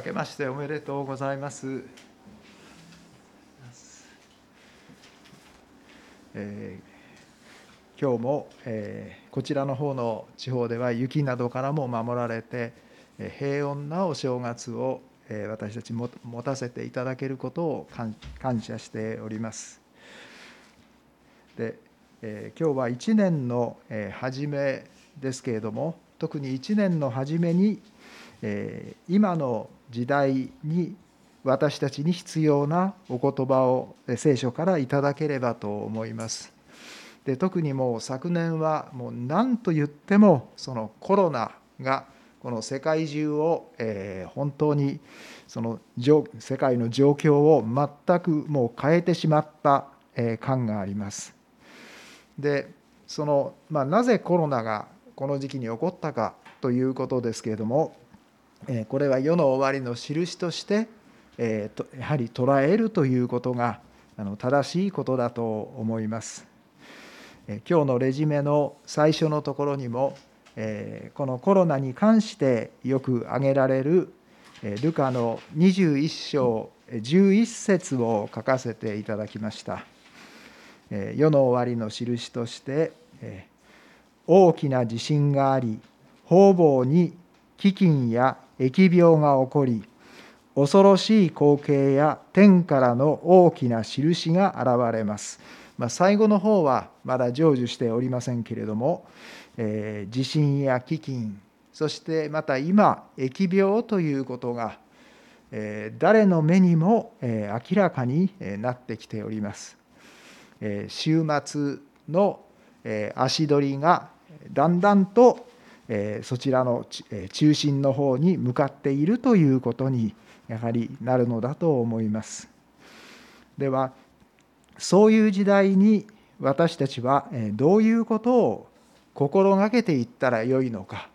明けましておめでとうございます。えー、今日も、えー、こちらの方の地方では雪などからも守られて、えー、平穏なお正月を、え私たちも持たせていただけることを感謝しております。で、え今日は1年の、え初めですけれども特に1年の初めに、え今の時代に私たちに必要なお言葉を聖書からいただければと思います。で特にもう昨年はもう何と言ってもそのコロナがこの世界中を、えー、本当にその世界の状況を全くもう変えてしまった、えー、感があります。でその、まあ、なぜコロナがこの時期に起こったかということですけれどもこれは世の終わりの印としてやはり捉えるということが正しいことだと思います。今日のレジメの最初のところにもこのコロナに関してよく挙げられるルカの21章11節を書かせていただきました。世の終わりの印として大きな地震があり方々に飢饉や疫病が起こり恐ろしい光景や天からの大きな印が現れます。まあ、最後の方はまだ成就しておりませんけれども、えー、地震や飢饉そしてまた今疫病ということが、えー、誰の目にも、えー、明らかになってきております。えー、週末の、えー、足取りがだんだんとえそちらのえ中心の方に向かっているということにやはりなるのだと思います。ではそういう時代に私たちはどういうことを心がけていったらよいのか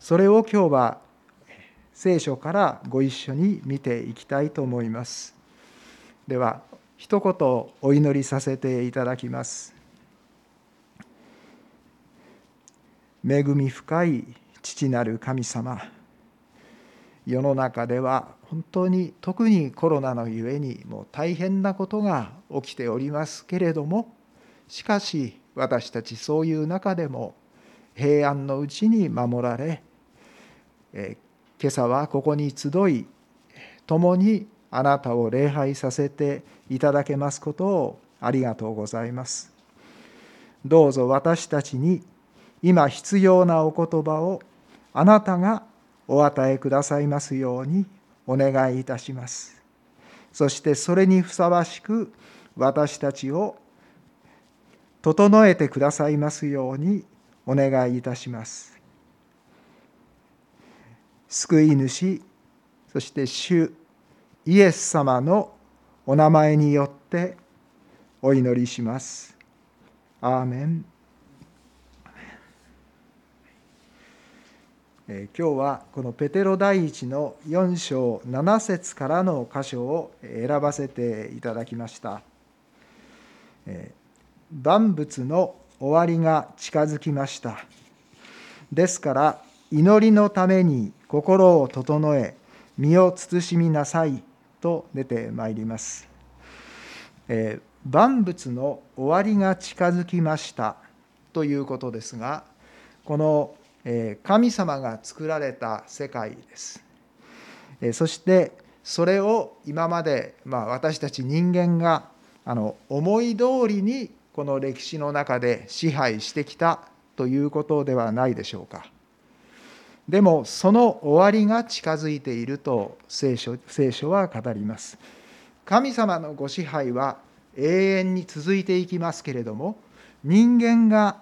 それを今日は聖書からご一緒に見ていきたいと思います。では一言お祈りさせていただきます。恵み深い父なる神様世の中では本当に特にコロナのゆえにもう大変なことが起きておりますけれどもしかし私たちそういう中でも平安のうちに守られえ今朝はここに集い共にあなたを礼拝させていただけますことをありがとうございます。どうぞ私たちに今必要なお言葉をあなたがお与えくださいますようにお願いいたします。そしてそれにふさわしく私たちを整えてくださいますようにお願いいたします。救い主、そして主イエス様のお名前によってお祈りします。アーメン。今日はこのペテロ第一の4章7節からの箇所を選ばせていただきました。万物の終わりが近づきました。ですから祈りのために心を整え身を慎みなさいと出てまいります。万物の終わりが近づきましたということですがこの神様が作られた世界です。そしてそれを今まで、まあ、私たち人間があの思い通りにこの歴史の中で支配してきたということではないでしょうか。でもその終わりが近づいていると聖書聖書は語ります。神様のご支配は永遠に続いていきますけれども人間が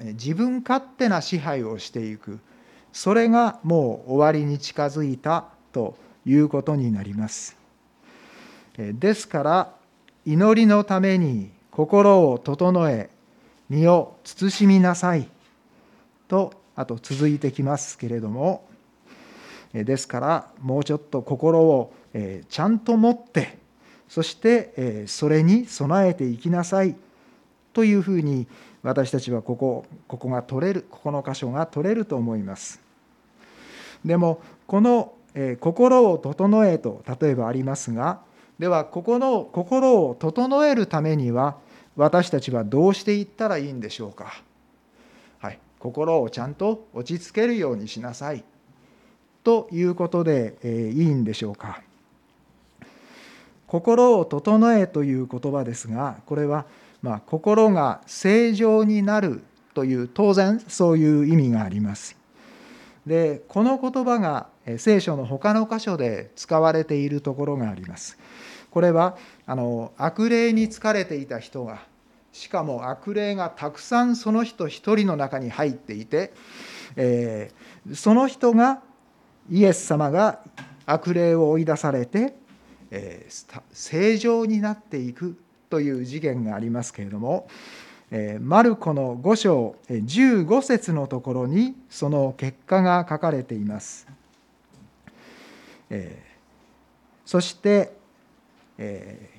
自分勝手な支配をしていく。それがもう終わりに近づいたということになります。ですから祈りのために心を整え身を慎みなさい。とあと続いてきますけれども。ですからもうちょっと心をちゃんと持ってそしてそれに備えていきなさい。というふうに私たちはここここが取れるここの箇所が取れると思います。でもこのえ心を整えと例えばありますがではここの心を整えるためには私たちはどうしていったらいいんでしょうか、はい、心をちゃんと落ち着けるようにしなさい。ということで、えいいんでしょうか。心を整えという言葉ですがこれはまあ心が正常になるという当然そういう意味がありますでこの言葉が聖書の他の箇所で使われているところがあります。これはあの悪霊に疲れていた人がしかも悪霊がたくさんその人一人の中に入っていて、えー、その人がイエス様が悪霊を追い出されて、えー、正常になっていくという事件がありますけれどもマルコの5章15節のところにその結果が書かれています。そして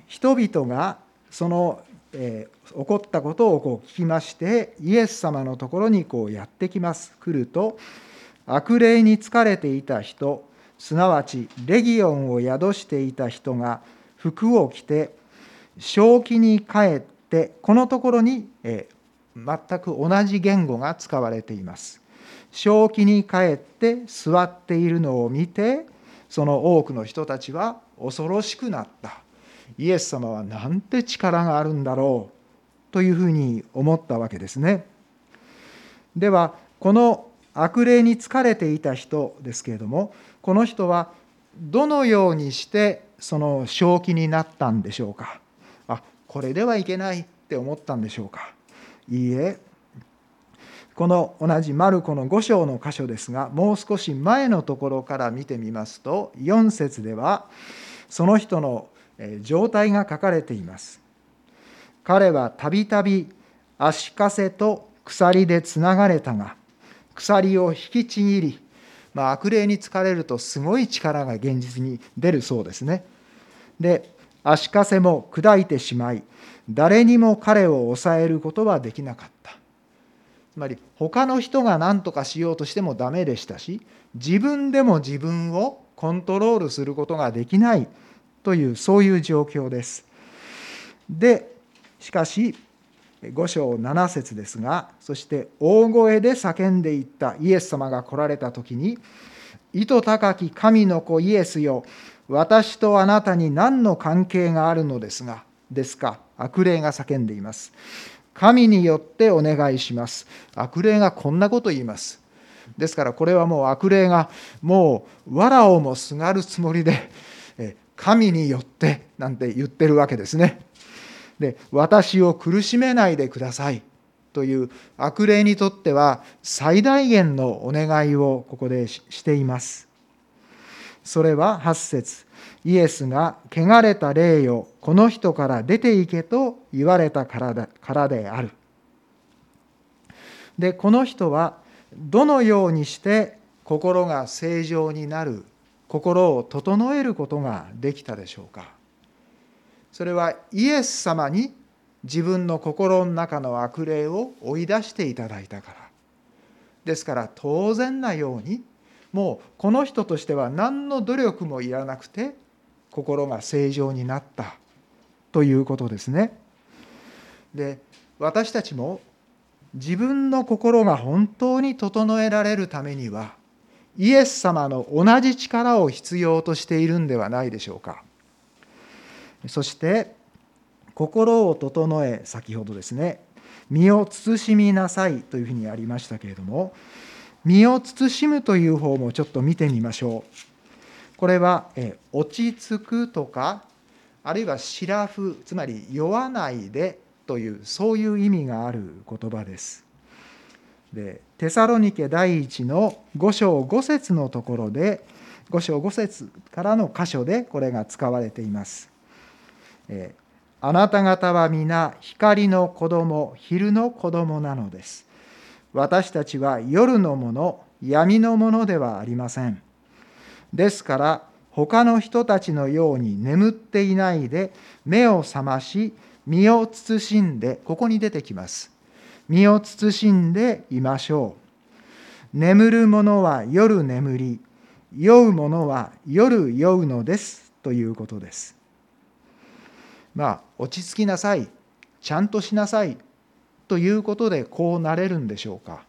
人々がその起こったことをこう聞きましてイエス様のところにこうやってきます来ると悪霊に疲れていた人すなわちレギオンを宿していた人が服を着て正気に帰ってこのところに、え全く同じ言語が使われています。正気に帰って座っているのを見てその多くの人たちは恐ろしくなった。イエス様はなんて力があるんだろうというふうに思ったわけですね。ではこの悪霊に疲れていた人ですけれどもこの人はどのようにしてその正気になったんでしょうか。これではいけないって思ったんでしょうか？いいえ。この同じマルコの5章の箇所ですがもう少し前のところから見てみますと4節ではその人の状態が書かれています。彼はたびたび足かせと鎖でつながれたが鎖を引きちぎり、まあ、悪霊に疲れるとすごい力が現実に出るそうですね。で足かせも砕いてしまい誰にも彼を抑えることはできなかった。つまり他の人が何とかしようとしてもダメでしたし自分でも自分をコントロールすることができないというそういう状況です。でしかし5章7節ですがそして大声で叫んでいったイエス様が来られた時に「糸高き神の子イエスよ私とあなたに何の関係があるのですが、ですか？悪霊が叫んでいます。神によってお願いします。悪霊がこんなこと言います。ですからこれはもう悪霊がもう藁をもすがるつもりで、神によってなんて言ってるわけですね。で、私を苦しめないでくださいという悪霊にとっては最大限のお願いをここでしています。それは8節。イエスが汚れた霊よこの人から出ていけと言われたからである。でこの人はどのようにして心が正常になる心を整えることができたでしょうか。それはイエス様に自分の心の中の悪霊を追い出していただいたから。ですから当然なようにもうこの人としては何の努力もいらなくて心が正常になったということですね。で私たちも自分の心が本当に整えられるためにはイエス様の同じ力を必要としているんではないでしょうか。そして心を整え先ほどですね身を慎みなさいというふうにありましたけれども身を慎むという方もちょっと見てみましょう。これは、え落ち着くとか、あるいはシラフ、つまり酔わないでという、そういう意味がある言葉です。でテサロニケ第一の5章5節のところで、5章5節からの箇所でこれが使われています。えあなた方は皆光の子供、昼の子供なのです。私たちは夜のもの闇のものではありません。ですから他の人たちのように眠っていないで目を覚まし身を慎んでここに出てきます。身を慎んでいましょう。眠る者は夜眠り酔う者は夜酔うのですということです。まあ落ち着きなさい。ちゃんとしなさい。ということでこうなれるんでしょうか。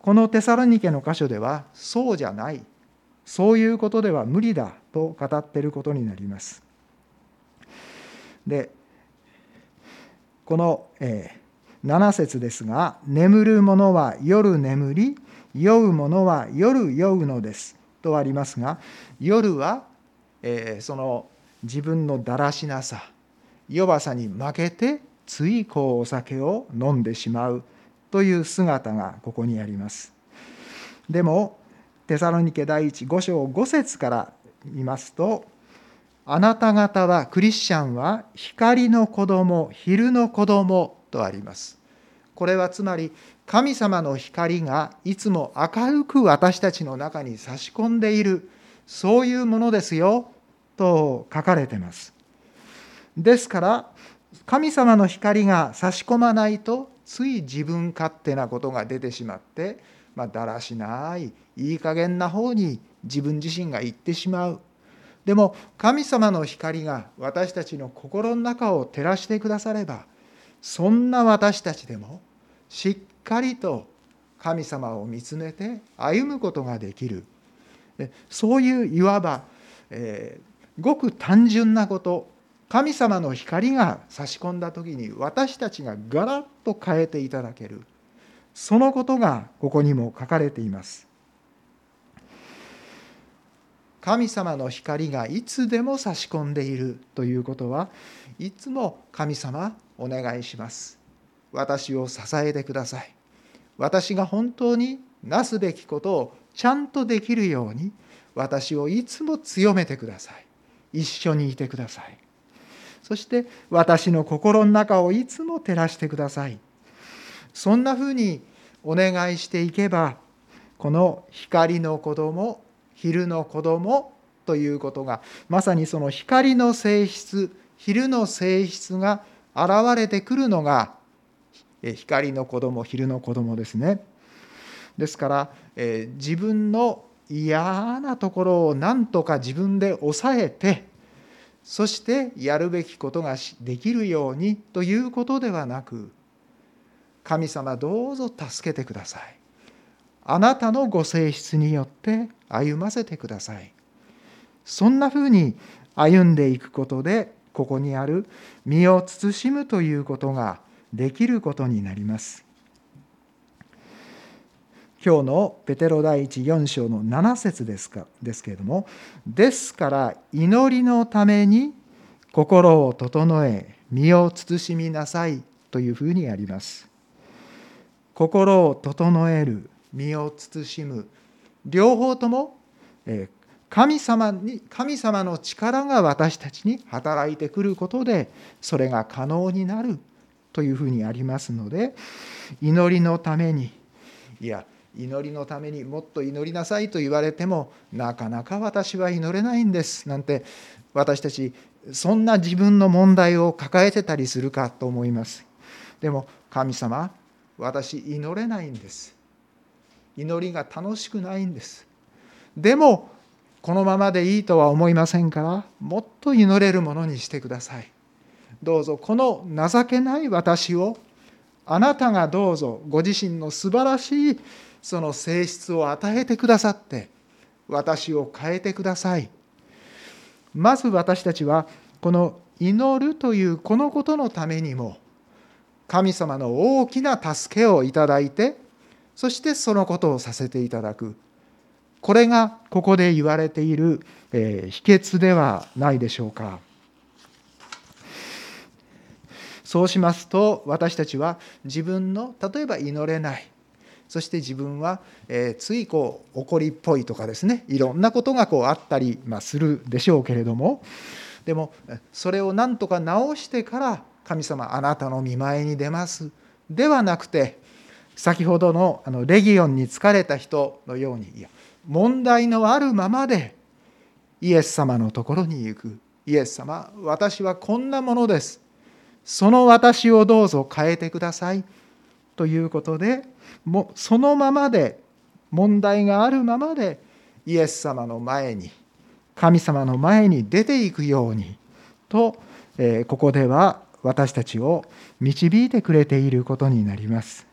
このテサロニケの箇所ではそうじゃない。そういうことでは無理だと語っていることになります。でこの、えー、7節ですが「眠る者は夜眠り酔う者は夜酔うのです」とありますが夜は、えー、その自分のだらしなさ弱さに負けてついこうお酒を飲んでしまうという姿がここにあります。でもテサロニケ第一5章5節から見ますとあなた方はクリスチャンは光の子供昼の子供とありますこれはつまり神様の光がいつも明るく私たちの中に差し込んでいるそういうものですよと書かれてますですから神様の光が差し込まないとつい自分勝手なことが出てしまってまあ、だらしないいい加減な方に自分自身が行ってしまう。でも神様の光が私たちの心の中を照らしてくださればそんな私たちでもしっかりと神様を見つめて歩むことができる。そういういわば、えー、ごく単純なこと。神様の光が差し込んだ時に私たちがガラッと変えていただける。そのことがここにも書かれています。神様の光がいつでも差し込んでいるということはいつも神様お願いします。私を支えてください。私が本当になすべきことをちゃんとできるように私をいつも強めてください。一緒にいてください。そして私の心の中をいつも照らしてくださいそんなふうにお願いしていけばこの光の子供昼の子供ということがまさにその光の性質昼の性質が現れてくるのが光の子供昼の子供ですね。ですから、え自分の嫌なところを何とか自分で抑えてそしてやるべきことができるようにということではなく神様どうぞ助けてください。あなたのご性質によって歩ませてください。そんなふうに歩んでいくことでここにある身を慎むということができることになります。今日のペテロ第一4章の7節ですかですけれどもですから祈りのために心を整え身を慎みなさいというふうにあります。心を整える身を慎む。両方とも神様に神様の力が私たちに働いてくることでそれが可能になるというふうにありますので祈りのためにいや祈りのためにもっと祈りなさいと言われてもなかなか私は祈れないんですなんて私たちそんな自分の問題を抱えてたりするかと思います。でも神様私祈れないんです。祈りが楽しくないんです。でもこのままでいいとは思いませんからもっと祈れるものにしてください。どうぞこの情けない私をあなたがどうぞご自身の素晴らしいその性質を与えてくださって私を変えてください。まず私たちはこの祈るというこのことのためにも神様の大きな助けをいただいてそしてそのことをさせていただく。これがここで言われている、えー、秘訣ではないでしょうか。そうしますと私たちは自分の例えば祈れないそして自分は、え、ついこう怒りっぽいとかですねいろんなことがこうあったり、ま、するでしょうけれどもでもそれをなんとか直してから神様あなたの見舞いに出ます。ではなくて先ほどのあのレギオンに疲れた人のようにいや問題のあるままでイエス様のところに行く。イエス様私はこんなものです。その私をどうぞ変えてください。ということでもそのままで問題があるままでイエス様の前に神様の前に出ていくようにと、えここでは私たちを導いてくれていることになります。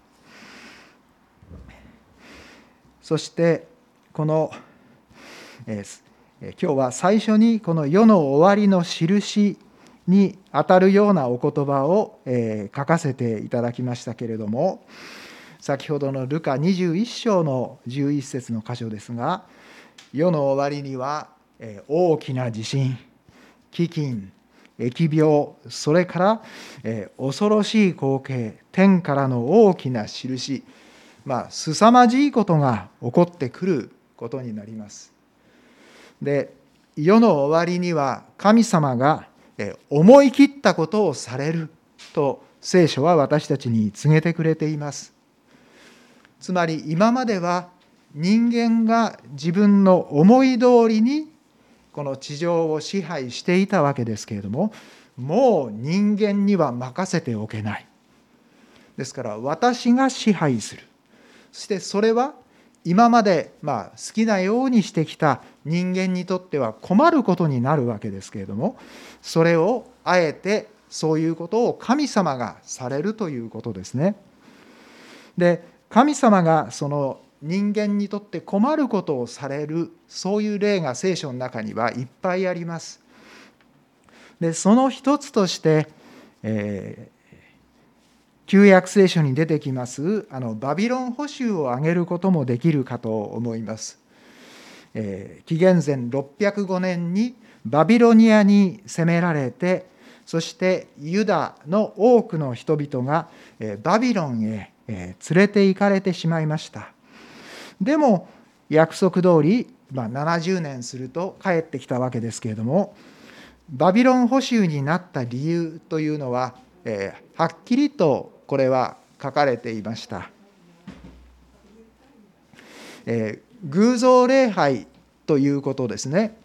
そしてこの、え今日は最初にこの世の終わりの印にあたるようなお言葉を、え書かせていただきましたけれども先ほどのルカ21章の11節の箇所ですが世の終わりには大きな地震飢饉疫病それから恐ろしい光景天からの大きな印まあ凄まじいことが起こってくることになります。で世の終わりには神様が思い切ったことをされると聖書は私たちに告げてくれています。つまり今までは人間が自分の思い通りにこの地上を支配していたわけですけれどももう人間には任せておけないですから私が支配するそしてそれは今までま好きなようにしてきた人間にとっては困ることになるわけですけれどもそれをあえてそういうことを神様がされるということですね。で神様がその人間にとって困ることをされるそういう例が聖書の中にはいっぱいあります。でその一つとして、えー、旧約聖書に出てきますあのバビロン捕囚を挙げることもできるかと思います。えー、紀元前605年にバビロニアに攻められてそしてユダの多くの人々がバビロンへ連れて行かれてしまいました。でも約束通り、まあ、70年すると帰ってきたわけですけれどもバビロン捕囚になった理由というのは、え、はっきりとこれは書かれていました。え、偶像礼拝ということですね。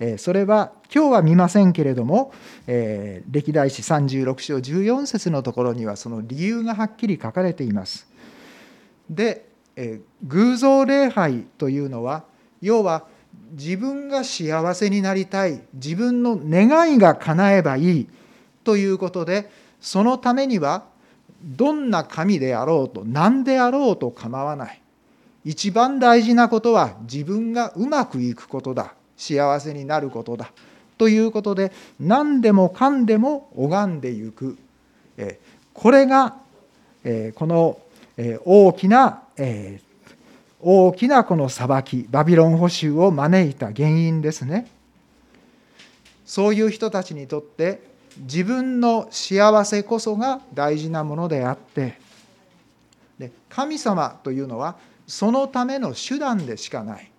え、それは今日は見ませんけれども、えー、歴代史36章14節のところにはその理由がはっきり書かれています。でえ偶像礼拝というのは要は自分が幸せになりたい自分の願いが叶えばいいということでそのためにはどんな神であろうと何であろうと構わない。一番大事なことは自分がうまくいくことだ。幸せになることだ。ということで何でもかんでも拝んでいく。これがこの大きな、大きなこの裁きバビロン捕囚を招いた原因ですね。そういう人たちにとって自分の幸せこそが大事なものであってで神様というのはそのための手段でしかない、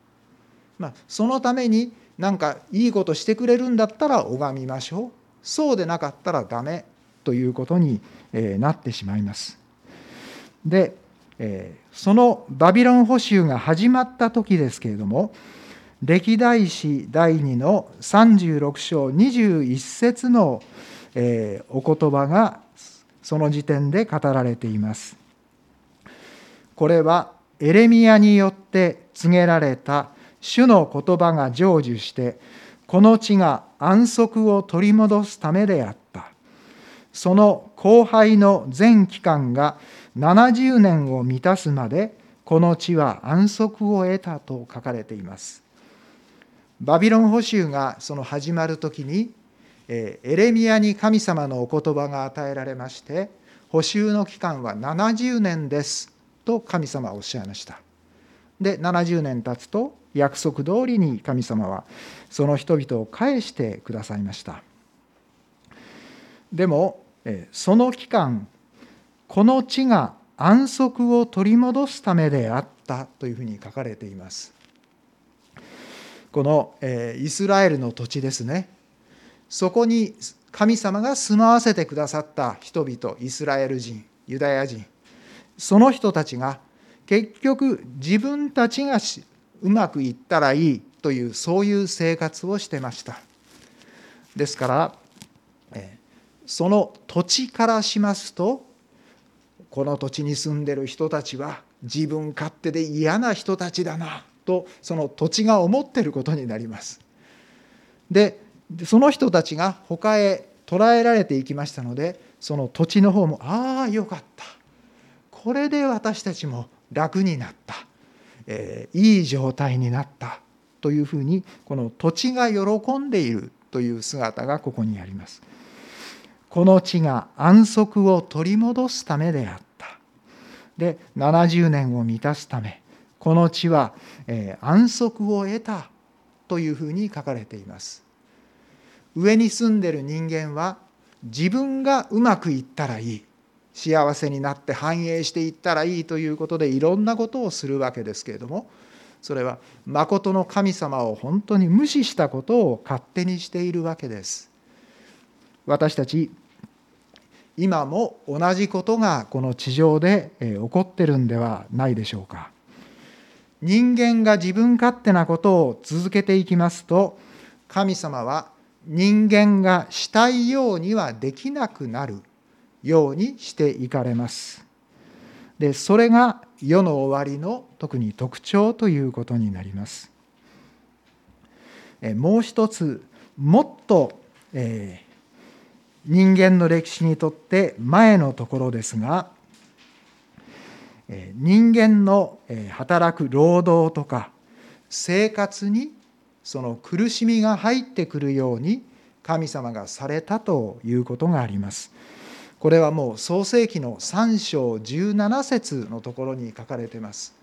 まあ、そのために何かいいことしてくれるんだったら拝みましょう。そうでなかったらダメ。ということになってしまいます。でそのバビロン捕囚が始まった時ですけれども歴代史第2の36章21節のお言葉がその時点で語られています。これはエレミアによって告げられた主の言葉が成就してこの地が安息を取り戻すためであった。その後輩の全期間が70年を満たすまでこの地は安息を得たと書かれています。バビロン捕囚がその始まる時にエレミアに神様のお言葉が与えられまして捕囚の期間は70年ですと神様はおっしゃいました。で70年経つと約束通りに神様はその人々を返してくださいました。でもその期間この地が安息を取り戻すためであったというふうに書かれています。このイスラエルの土地ですね。そこに神様が住まわせてくださった人々、イスラエル人、ユダヤ人、その人たちが結局自分たちがうまくいったらいいというそういう生活をしてました。ですからその土地からしますとこの土地に住んでる人たちは自分勝手で嫌な人たちだなとその土地が思ってることになります。でその人たちが他へ捕らえられていきましたのでその土地の方もああよかったこれで私たちも楽になった、えー、いい状態になったというふうにこの土地が喜んでいるという姿がここにあります。この地が安息を取り戻すためであった。で70年を満たすためこの地は、えー、安息を得たというふうに書かれています。上に住んでる人間は自分がうまくいったらいい幸せになって繁栄していったらいいということでいろんなことをするわけですけれどもそれは誠の神様を本当に無視したことを勝手にしているわけです。私たち今も同じことがこの地上で起こってるんではないでしょうか。人間が自分勝手なことを続けていきますと神様は人間がしたいようにはできなくなるようにしていかれます。でそれが世の終わりの特に特徴ということになります。もう一つもっと、えー、人間の歴史にとって前のところですが人間の働く労働とか生活にその苦しみが入ってくるように神様がされたということがあります。これはもう創世紀の3章17節のところに書かれています。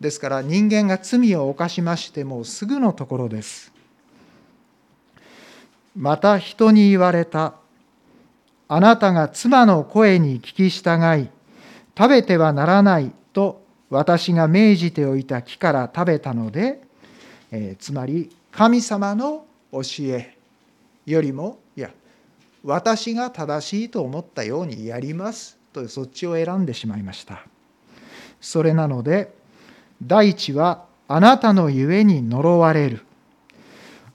ですから人間が罪を犯しましてもすぐのところです。また人に言われた。あなたが妻の声に聞き従い、食べてはならないと私が命じておいた木から食べたので、えー、つまり神様の教えよりも私が正しいと思ったようにやります。とそっちを選んでしまいました。それなので大地はあなたのゆえに呪われる。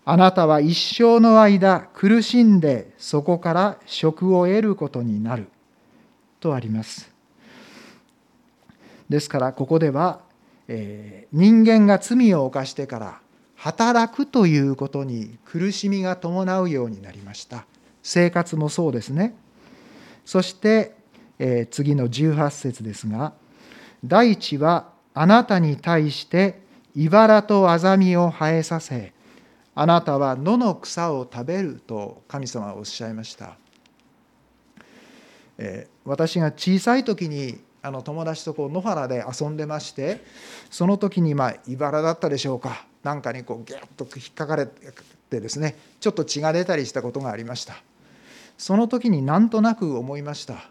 あなたは一生の間苦しんでそこから職を得ることになる。とあります。ですからここでは、えー、人間が罪を犯してから働くということに苦しみが伴うようになりました。生活もそうですね。そして、え次の18節ですが大地はあなたに対して茨とアザミを生えさせあなたは野の草を食べると神様はおっしゃいました、え私が小さい時にあの友達とこう野原で遊んでましてその時にまあ茨だったでしょうか。なんかにこうギュッと引っかかれてですねちょっと血が出たりしたことがありました。その時になんとなく思いました。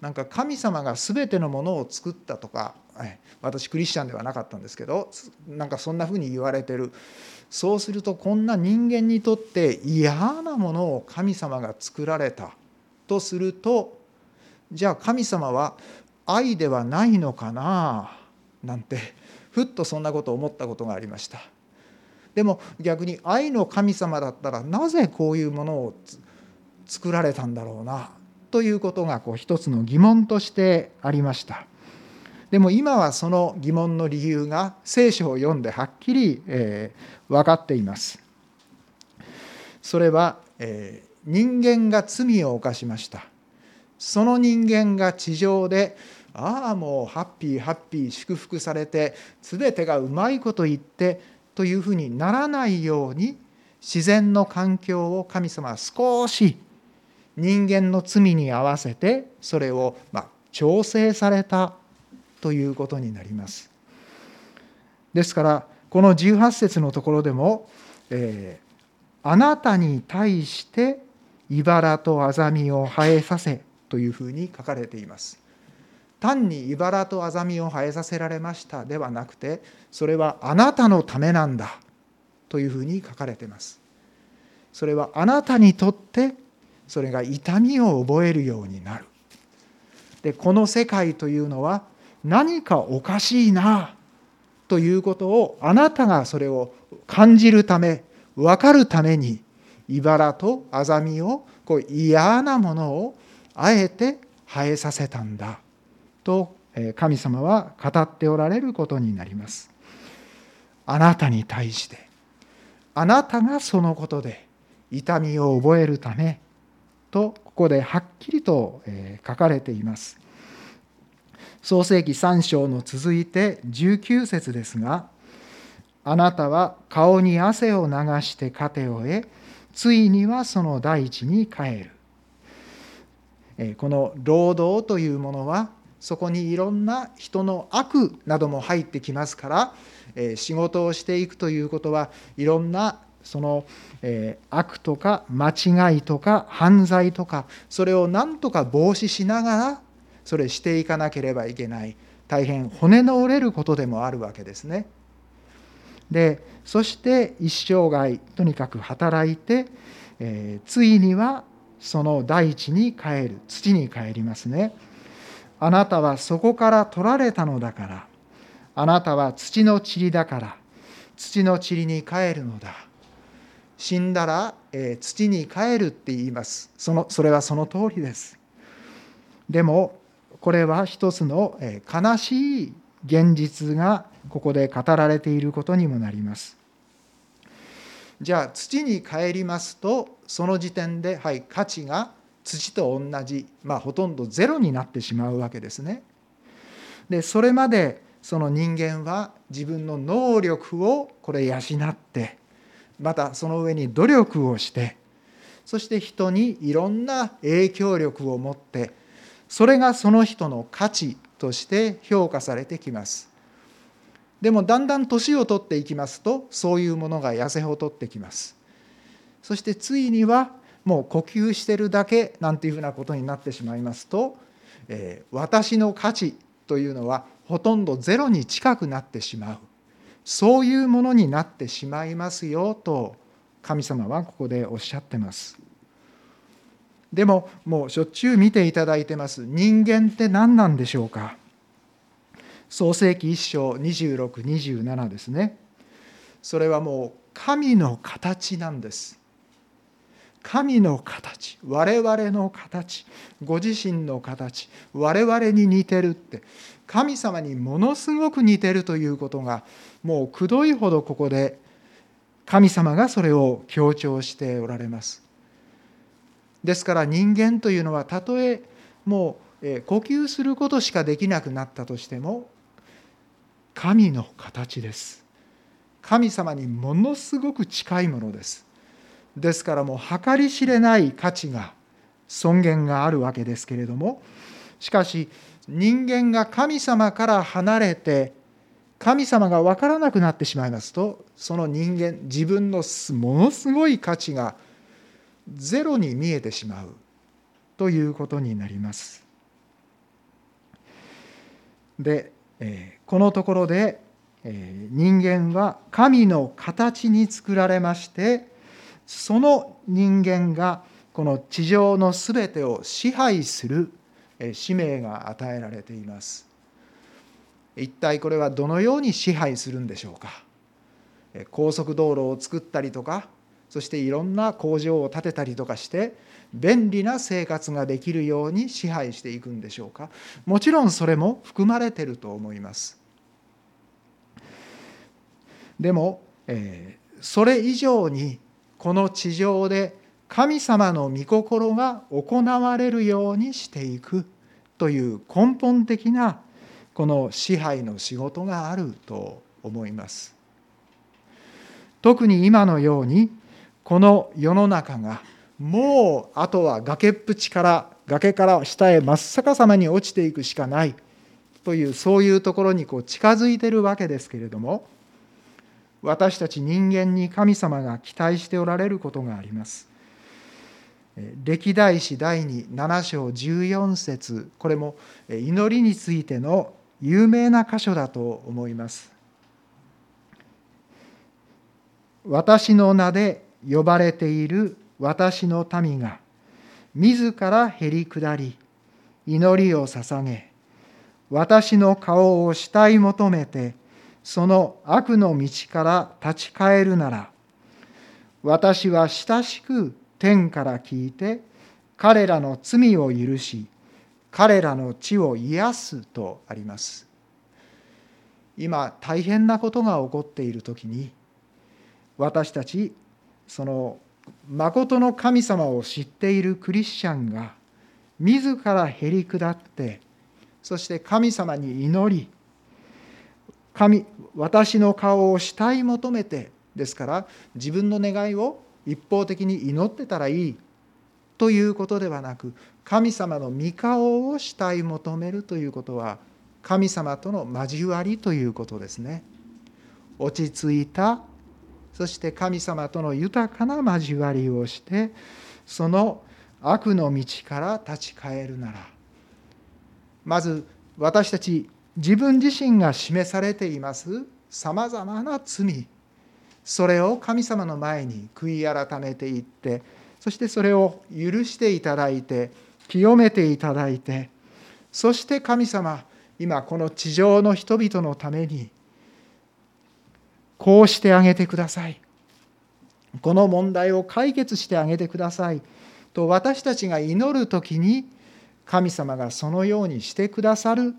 なんか神様が全てのものを作ったとか私クリスチャンではなかったんですけどなんかそんなふうに言われてる。そうするとこんな人間にとって嫌なものを神様が作られた。とするとじゃあ神様は愛ではないのかな？なんてふっとそんなことを思ったことがありました。でも逆に愛の神様だったらなぜこういうものを作られたんだろうなということがこう一つの疑問としてありました。でも今はその疑問の理由が聖書を読んではっきり、えー、分かっています。それは、えー、人間が罪を犯しました。その人間が地上でああもうハッピーハッピー祝福されて全てがうまいこと言ってというふうにならないように自然の環境を神様は少し人間の罪に合わせてそれをま調整されたということになります。ですからこの18節のところでも、え、あなたに対して茨とアザミを生えさせというふうに書かれています。単に茨とアザミを生えさせられましたではなくてそれはあなたのためなんだというふうに書かれています。それはあなたにとってそれが痛みを覚えるようになる。でこの世界というのは何かおかしいなということをあなたがそれを感じるため分かるために茨とアザミをこう嫌なものをあえて生えさせたんだと神様は語っておられることになります。あなたに対してあなたがそのことで痛みを覚えるためとここではっきりと書かれています。創世紀3章の続いて19節ですがあなたは顔に汗を流して糧を得ついにはその大地に帰るこの労働というものはそこにいろんな人の悪なども入ってきますから仕事をしていくということはいろんなその悪とか間違いとか犯罪とかそれを何とか防止しながらそれしていかなければいけない。大変骨の折れることでもあるわけですね。でそして一生涯とにかく働いて、えー、ついにはその大地に帰る。土に帰りますね。あなたはそこから取られたのだから。あなたは土の塵だから。土の塵に帰るのだ。死んだら、えー、土に帰るって言いますそのそれはその通りですでもこれは一つの悲しい現実がここで語られていることにもなります。じゃあ土に帰りますとその時点で、はい、価値が土と同じ、まあ、ほとんどゼロになってしまうわけですね。でそれまでその人間は自分の能力をこれ養ってまたその上に努力をしてそして人にいろんな影響力を持ってそれがその人の価値として評価されてきます。でもだんだん年を取っていきますとそういうものが痩せ細ってきます。そしてついにはもう呼吸してるだけなんていうふうなことになってしまいますと、えー、私の価値というのはほとんどゼロに近くなってしまう。そういうものになってしまいますよと神様はここでおっしゃってます。でももうしょっちゅう見ていただいてます。人間って何なんでしょうか。創世紀1章2627ですね。それはもう神の形なんです。神の形。我々の形。ご自身の形。我々に似てるって。神様にものすごく似てるということがもうくどいほどここで神様がそれを強調しておられます。ですから人間というのはたとえもう呼吸することしかできなくなったとしても神の形です。神様にものすごく近いものです。ですからもう計り知れない価値が尊厳があるわけですけれどもしかし人間が神様から離れて神様が分からなくなってしまいますとその人間自分のものすごい価値がゼロに見えてしまうということになります。で、えこのところで、え人間は神の形に作られましてその人間がこの地上のすべてを支配する使命が与えられています。一体これはどのように支配するんでしょうか？高速道路を作ったりとかそしていろんな工場を建てたりとかして便利な生活ができるように支配していくんでしょうか？もちろんそれも含まれてると思いますでも、えー、それ以上にこの地上で神様の御心が行われるようにしていくという根本的なこの支配の仕事があると思います特に今のようにこの世の中がもうあとは崖っぷちから崖から下へ真っ逆さまに落ちていくしかないというそういうところにこう近づいてるわけですけれども私たち人間に神様が期待しておられることがあります。歴代史第27章14節これも祈りについての有名な箇所だと思います。私の名で呼ばれている私の民が自らへり下り祈りを捧げ私の顔を慕い求めてその悪の道から立ち返るなら私は親しく天から聞いて彼らの罪を許し彼らの地を癒すとあります。今大変なことが起こっている時に私たちその誠の神様を知っているクリスチャンが自らへり下ってそして神様に祈り神私の顔を慕い求めてですから自分の願いを一方的に祈ってたらいいということではなく神様の御顔を慕い求めるということは神様との交わりということですね。落ち着いたそして神様との豊かな交わりをしてその悪の道から立ち返るならまず私たち自分自身が示されていますさまざまな罪それを神様の前に悔い改めていってそしてそれを許していただいて清めていただいてそして神様今この地上の人々のためにこうしてあげてくださいこの問題を解決してあげてくださいと私たちが祈る時に神様がそのようにしてくださる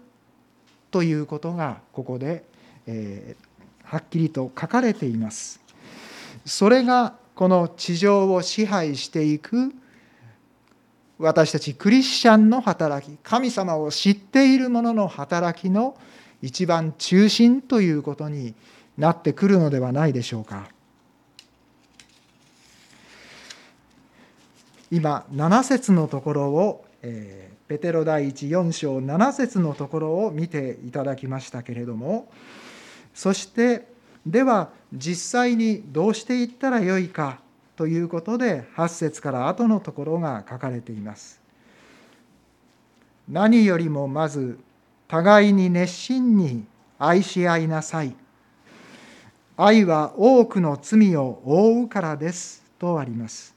ということがここで、えー、はっきりと書かれています。それがこの地上を支配していく私たちクリスチャンの働き神様を知っている者の働きの一番中心ということになってくるのではないでしょうか。今7節のところを、えー、ペテロ第14章7節のところを見ていただきましたけれどもそしてでは実際にどうしていったらよいかということで8節から後のところが書かれています。何よりもまず互いに熱心に愛し合いなさい。愛は多くの罪を覆うからですとあります。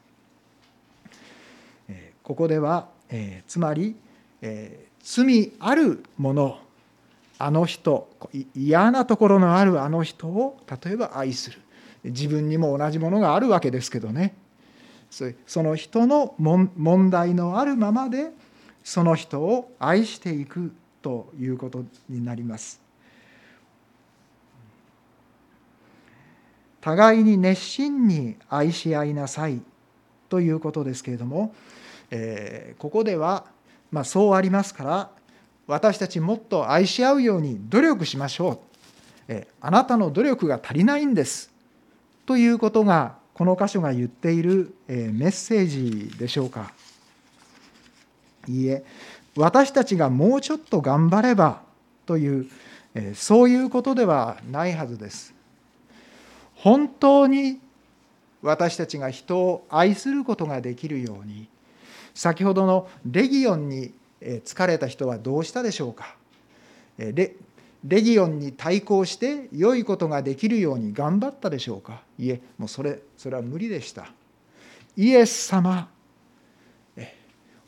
ここでは、えー、つまり、えー、罪あるものあの人嫌なところのあるあの人を例えば愛する自分にも同じものがあるわけですけどね。その人の問題のあるままでその人を愛していくということになります。互いに熱心に愛し合いなさいということですけれどもえー、ここでは、まあ、そうありますから私たちもっと愛し合うように努力しましょう、えー、あなたの努力が足りないんです。ということがこの箇所が言っている、メッセージでしょうか。いいえ私たちがもうちょっと頑張ればという、そういうことではないはずです。本当に私たちが人を愛することができるように先ほどのレギオンに疲れた人はどうしたでしょうか。レギオンに対抗して良いことができるように頑張ったでしょうか？いえもうそれそれは無理でした。イエス様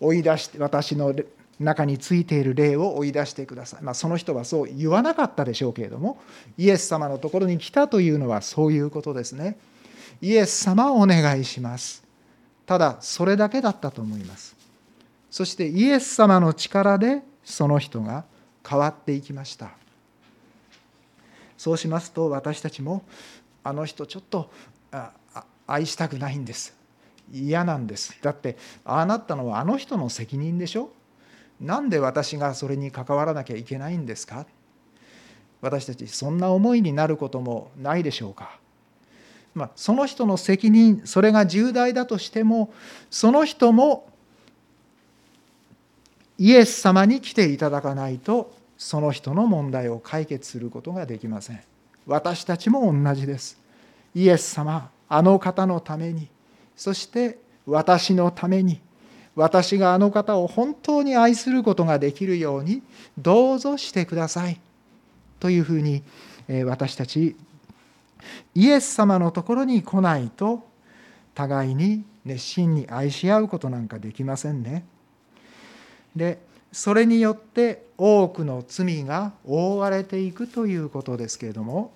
追い出して私の中についている霊を追い出してください、まあ、その人はそう言わなかったでしょうけれどもイエス様のところに来たというのはそういうことですね。イエス様お願いします。ただそれだけだったと思います。そしてイエス様の力でその人が変わっていきました。そうしますと私たちもあの人ちょっと愛したくないんです。嫌なんです。だってああなったのはあの人の責任でしょ？なんで私がそれに関わらなきゃいけないんですか？私たちそんな思いになることもないでしょうか？まあ、その人の責任それが重大だとしてもその人もイエス様に来ていただかないとその人の問題を解決することができません。私たちも同じです。イエス様あの方のためにそして私のために私があの方を本当に愛することができるようにどうぞしてください。というふうに私たちイエス様のところに来ないと互いに熱心に愛し合うことなんかできませんね。でそれによって多くの罪が覆われていくということですけれども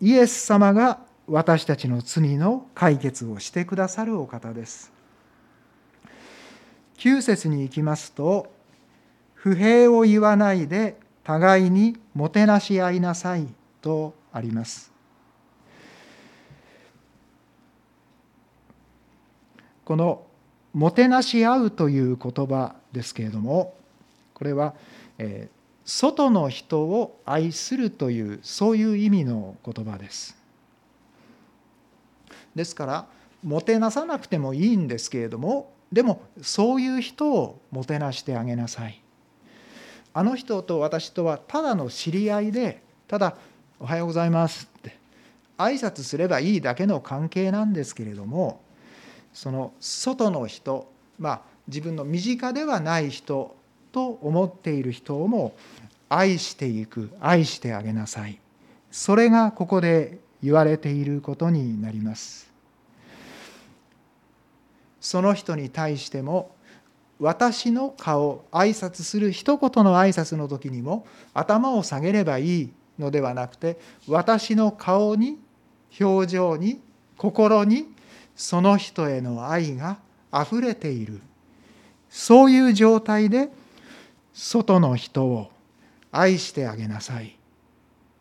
イエス様が私たちの罪の解決をしてくださるお方です。9節に行きますと「不平を言わないで互いにもてなし合いなさいとありますこのもてなし合うという言葉ですけれどもこれは、え、外の人を愛するというそういう意味の言葉です。ですからもてなさなくてもいいんですけれどもでもそういう人をもてなしてあげなさい。あの人と私とはただの知り合いでただ「おはようございます」って挨拶すればいいだけの関係なんですけれどもその外の人まあ自分の身近ではない人と思っている人をも愛していく愛してあげなさい。それがここで言われていることになります。その人に対しても私の顔挨拶する一言の挨拶の時にも頭を下げればいいのではなくて私の顔に表情に心にその人への愛があふれている。そういう状態で外の人を愛してあげなさい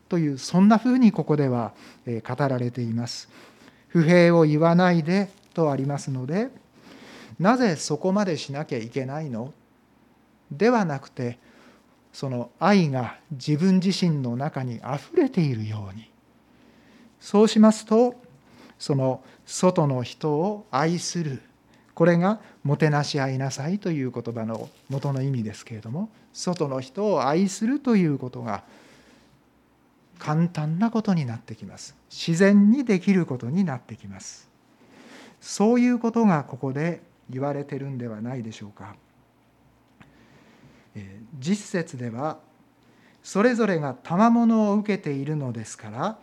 というそんなふうにここでは語られています。不平を言わないでとありますのでなぜそこまでしなきゃいけないの？ではなくてその愛が自分自身の中にあふれているようにそうしますとその外の人を愛するこれがもてなし合いなさいという言葉の元の意味ですけれども外の人を愛するということが簡単なことになってきます自然にできることになってきますそういうことがここで言われてるんではないでしょうか。実節ではそれぞれが賜物を受けているのですから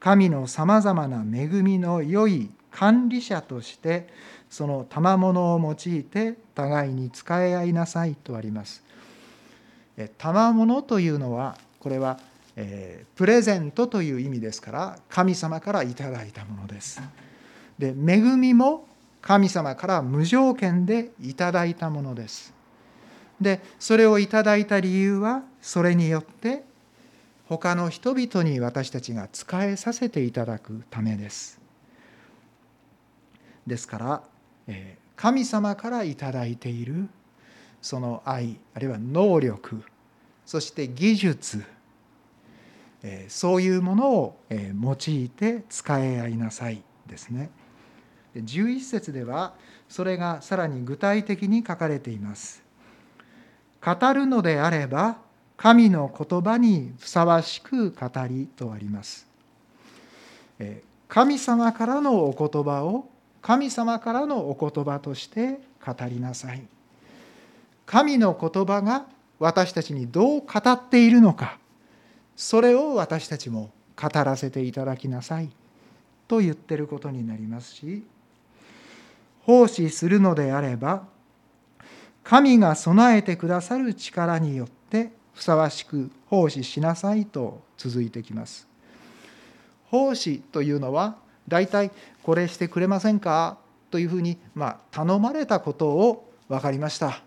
神のさまざまな恵みの良い管理者としてその賜物を用いて互いに使い合いなさいとあります。賜物というのはこれはプレゼントという意味ですから神様からいただいたものです。で恵みも神様から無条件でいただいたものです。でそれをいただいた理由はそれによって他の人々に私たちが仕えさせていただくためです。ですから神様からいいているその愛あるいは能力そして技術そういうものを用いて使い合いなさいですね。11節ではそれがさらに具体的に書かれています。語るのであれば神の言葉にふさわしく語りとあります。神様からのお言葉を神様からのお言葉として語りなさい。神の言葉が私たちにどう語っているのかそれを私たちも語らせていただきなさいと言ってることになりますし奉仕するのであれば神が備えてくださる力によってふさわしく奉仕しなさいと続いてきます。奉仕というのは大体これしてくれませんか？というふうに、まあ、頼まれたことを分かりました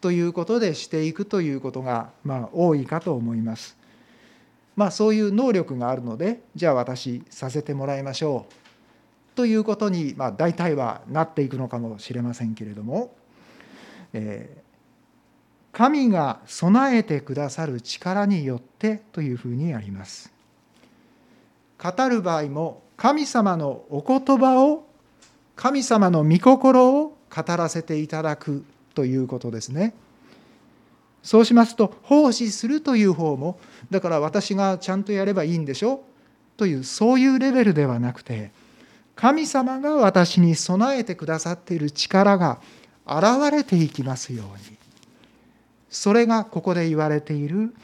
ということでしていくということが、まあ、多いかと思います。まあ、そういう能力があるのでじゃあ私させてもらいましょうということに、まあ、大体はなっていくのかもしれませんけれども、えー、神が備えてくださる力によってというふうにあります。語る場合も神様のお言葉を神様の御心を語らせていただくということですね。そうしますと奉仕するという方もだから私がちゃんとやればいいんでしょというそういうレベルではなくて神様が私に備えてくださっている力が現れていきますようにそれがここで言われている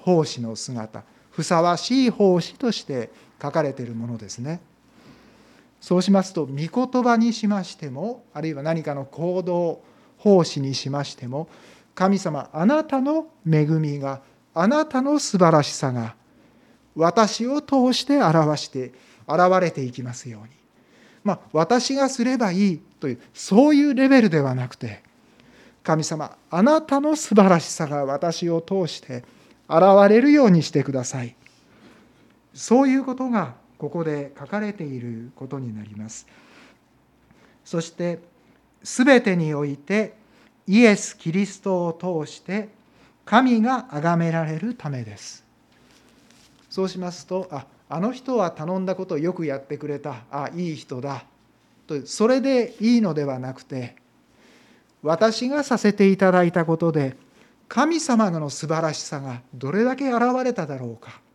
奉仕の姿ふさわしい奉仕として書かれているものですね。そうしますと御言葉にしましてもあるいは何かの行動奉仕にしましても神様あなたの恵みがあなたの素晴らしさが私を通して表して現れていきますようにまあ、私がすればいいというそういうレベルではなくて神様あなたの素晴らしさが私を通して現れるようにしてくださいそういうことがここで書かれていることになります。そして全てにおいてイエス・キリストを通して神が崇められるためです。そうしますとああの人は頼んだことをよくやってくれた。あいい人だ。とそれでいいのではなくて私がさせていただいたことで神様の素晴らしさがどれだけ現れただろうか。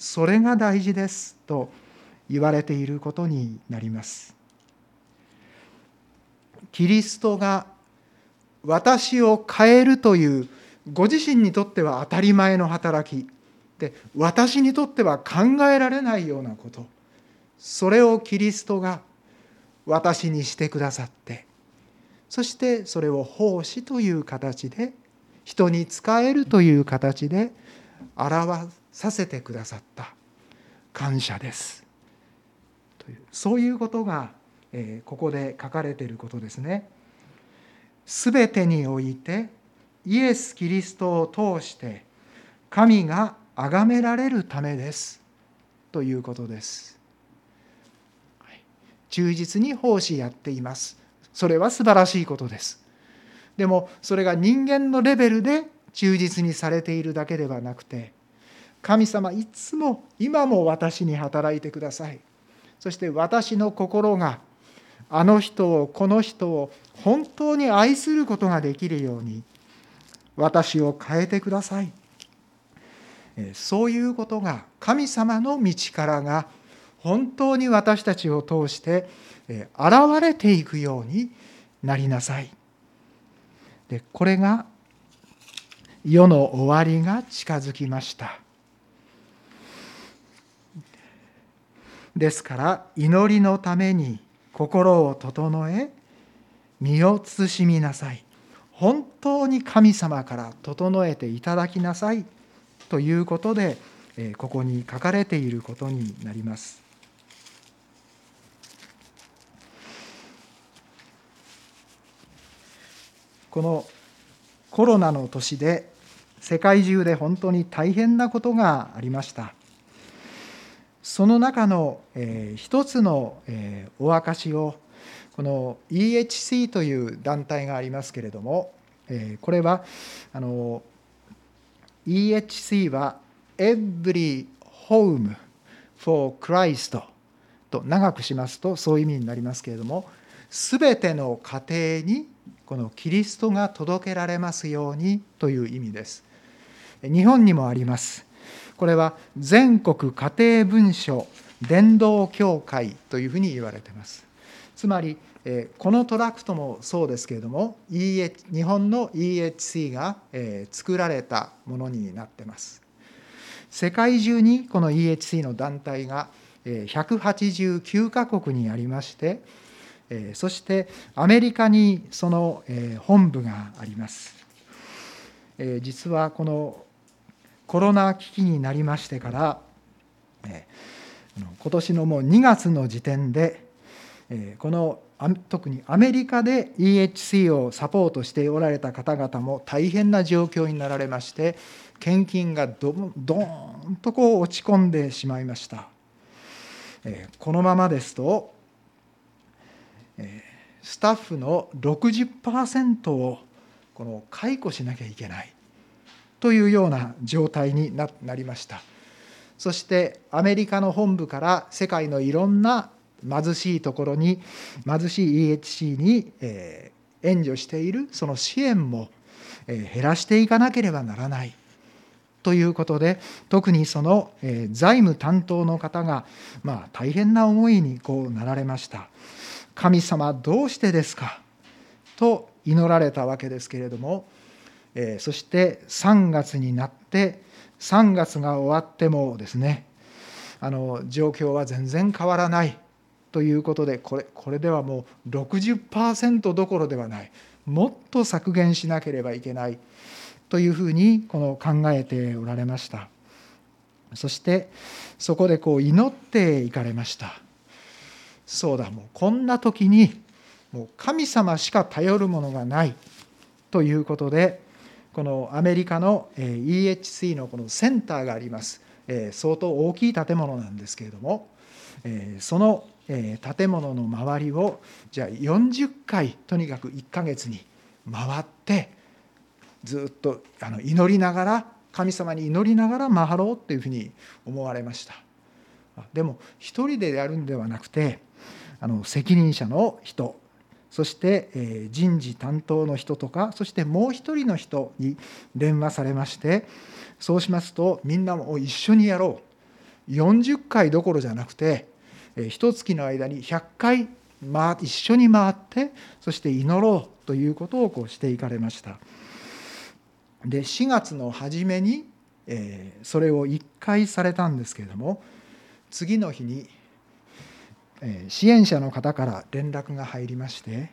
それが大事ですと言われていることになります。キリストが私を変えるというご自身にとっては当たり前の働き。で私にとっては考えられないようなこと。それをキリストが私にしてくださって。そしてそれを奉仕という形で人に仕えるという形で表させてくださった感謝ですというそういうことがえここで書かれていることですね。すべてにおいてイエス・キリストを通して神が崇められるためですということです。忠実に奉仕やっています。それは素晴らしいことです。でもそれが人間のレベルで忠実にされているだけではなくて神様いつも今も私に働いてください。そして私の心があの人をこの人を本当に愛することができるように私を変えてください。そういうことが神様の道からが本当に私たちを通して現れていくようになりなさい。でこれが世の終わりが近づきました。ですから祈りのために心を整え身を慎みなさい本当に神様から整えていただきなさいということでここに書かれていることになります。このコロナの年で世界中で本当に大変なことがありました。その中の、えー、一つの、えー、お証をこの EHC という団体がありますけれども、え、これはあの EHC は Every Home for Christ と長くしますとそういう意味になりますけれども全ての家庭にこのキリストが届けられますようにという意味です。日本にもあります。これは全国家庭文書伝道協会というふうに言われています。つまりこのトラクトもそうですけれども日本の EHC が作られたものになっています。世界中にこの EHC の団体が189カ国にありましてそしてアメリカにその本部があります。実はこのコロナ危機になりましてから、え今年のもう2月の時点で、えこの特にアメリカで EHC をサポートしておられた方々も大変な状況になられまして献金がどどーんとこう落ち込んでしまいました、えこのままですと、えスタッフの60%をこの解雇しなきゃいけない。というような状態になりました。そしてアメリカの本部から世界のいろんな貧しいところに貧しい EHC に援助しているその支援も減らしていかなければならない。ということで特にその財務担当の方がまあ大変な思いにこうなられました。神様どうしてですか？と祈られたわけですけれどもえそして3月になって3月が終わってもですねあの状況は全然変わらないということでこれこれではもう60%どころではない。もっと削減しなければいけないというふうにこの考えておられました。そしてそこでこう祈っていかれました。そうだもうこんな時にもう神様しか頼るものがないということでこのアメリカの EHC のこのセンターがあります。相当大きい建物なんですけれども。その建物の周りをじゃあ40回とにかく1ヶ月に回ってずっとあの祈りながら神様に祈りながら回ろうっていうふうに思われました。でも一人でやるんではなくてあの責任者の人そして人事担当の人とかそしてもう一人の人に電話されましてそうしますとみんなも一緒にやろう40回どころじゃなくて一月の間に100回一緒に回ってそして祈ろうということをこうしていかれました。で4月の初めに、それを1回されたんですけれども次の日に、支援者の方から連絡が入りまして、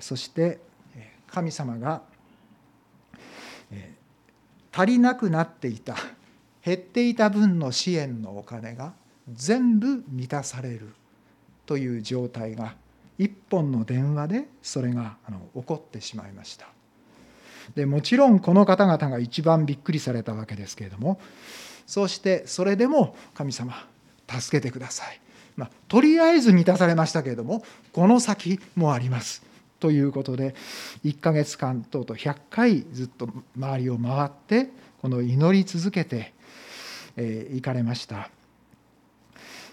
そして神様が、足りなくなっていた 減っていた分の支援のお金が全部満たされるという状態が一本の電話でそれが起こってしまいました。でもちろんこの方々が一番びっくりされたわけですけれどもそしてそれでも神様助けてください、まあ、とりあえず満たされましたけれどもこの先もあります。ということで1ヶ月間とうとう100回ずっと周りを回ってこの祈り続けてい、えー、かれました。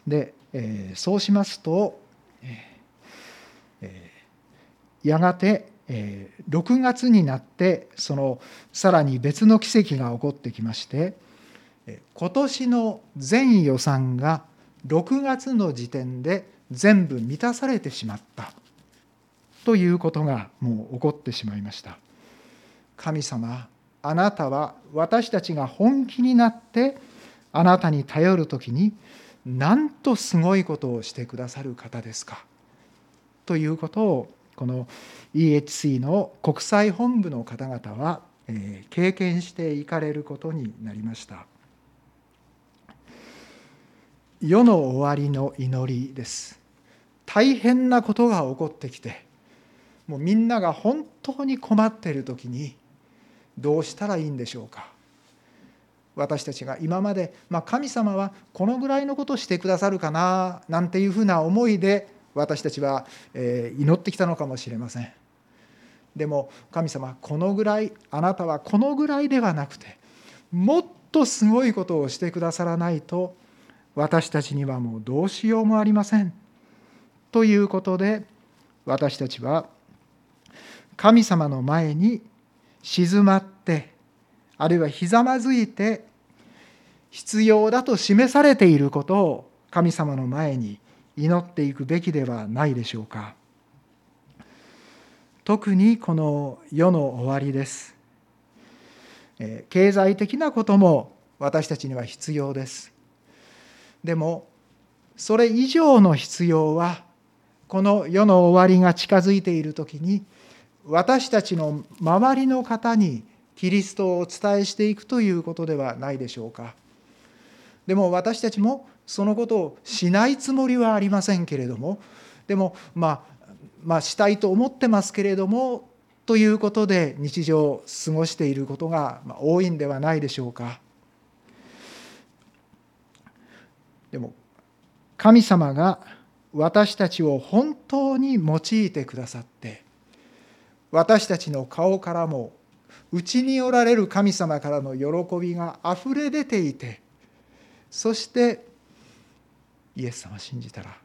で、えー、そうしますと、えー、やがて6月になってそのさらに別の奇跡が起こってきまして今年の全予算が6月の時点で全部満たされてしまった。ということがもう起こってしまいました。神様あなたは私たちが本気になってあなたに頼る時になんとすごいことをしてくださる方ですか。ということをこの EHC の国際本部の方々は経験していかれることになりました。世の終わりの祈りです。大変なことが起こってきてもうみんなが本当に困っている時にどうしたらいいんでしょうか。私たちが今まで、まあ、神様はこのぐらいのことをしてくださるかななんていうふうな思いで私たちは祈ってきたのかもしれません。でも神様このぐらいあなたはこのぐらいではなくてもっとすごいことをしてくださらないと私たちにはもうどうしようもありません。ということで私たちは神様の前に静まってあるいはひざまずいて必要だと示されていることを神様の前に祈っていくべきではないでしょうか。特にこの世の終わりです。経済的なことも私たちには必要です。でもそれ以上の必要はこの世の終わりが近づいている時に私たちの周りの方にキリストをお伝えしていくということではないでしょうかでも私たちもそのことをしないつもりはありませんけれどもでもまあまあしたいと思ってますけれどもということで日常を過ごしていることが多いんではないでしょうか。でも神様が私たちを本当に用いてくださって私たちの顔からもうちにおられる神様からの喜びがあふれ出ていてそしてイエス様を信じたら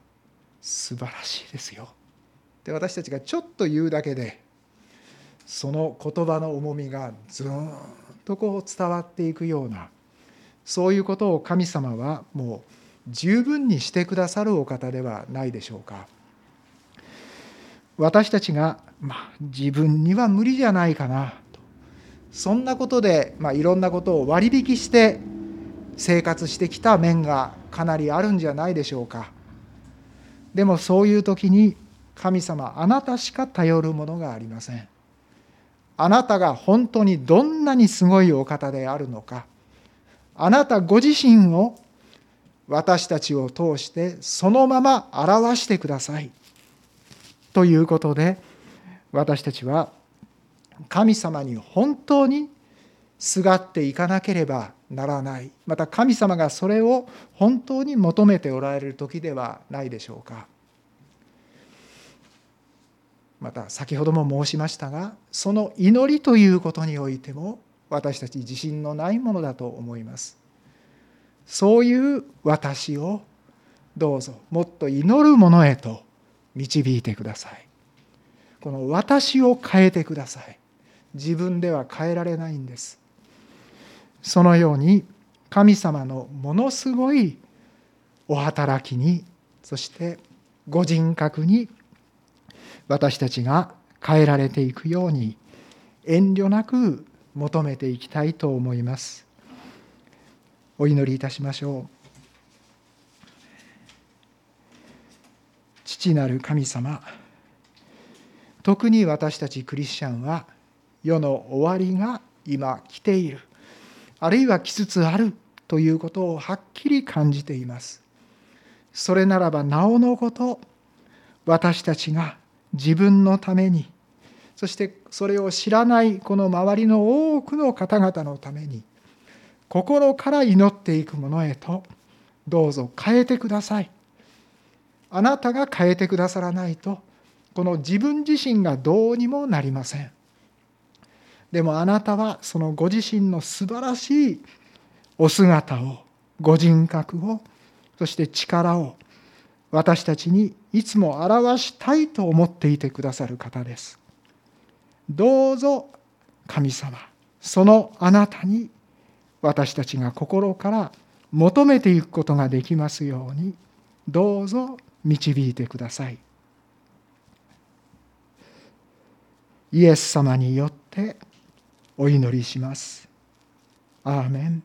素晴らしいですよ。で私たちがちょっと言うだけでその言葉の重みがずっとこう伝わっていくようなそういうことを神様はもう十分にしてくださるお方ではないでしょうか。私たちが、まあ、自分には無理じゃないかなと。そんなことで、まあ、いろんなことを割引して生活してきた面がかなりあるんじゃないでしょうか。でもそういう時に神様あなたしか頼るものがありません。あなたが本当にどんなにすごいお方であるのか。あなたご自身を私たちを通してそのまま表してください。ということで私たちは神様に本当にすがっていかなければならない。また神様がそれを本当に求めておられる時ではないでしょうか。また先ほども申しましたがその祈りということにおいても私たち自信のないものだと思います。そういう私をどうぞもっと祈るものへと導いてください。この私を変えてください。自分では変えられないんです。そのように神様のものすごいお働きにそしてご人格に私たちが変えられていくように遠慮なく求めていきたいと思います。お祈りいたしましょう。父なる神様特に私たちクリスチャンは世の終わりが今来ているあるいは来つつあるということをはっきり感じています。それならばなおのこと私たちが自分のためにそしてそれを知らないこの周りの多くの方々のために心から祈っていくものへとどうぞ変えてくださいあなたが変えてくださらないとこの自分自身がどうにもなりませんでもあなたはそのご自身の素晴らしいお姿をご人格をそして力を私たちにいつも表したいと思っていてくださる方です。どうぞ神様そのあなたに私たちが心から求めていくことができますようにどうぞ導いてください。イエス様によってお祈りします。アーメン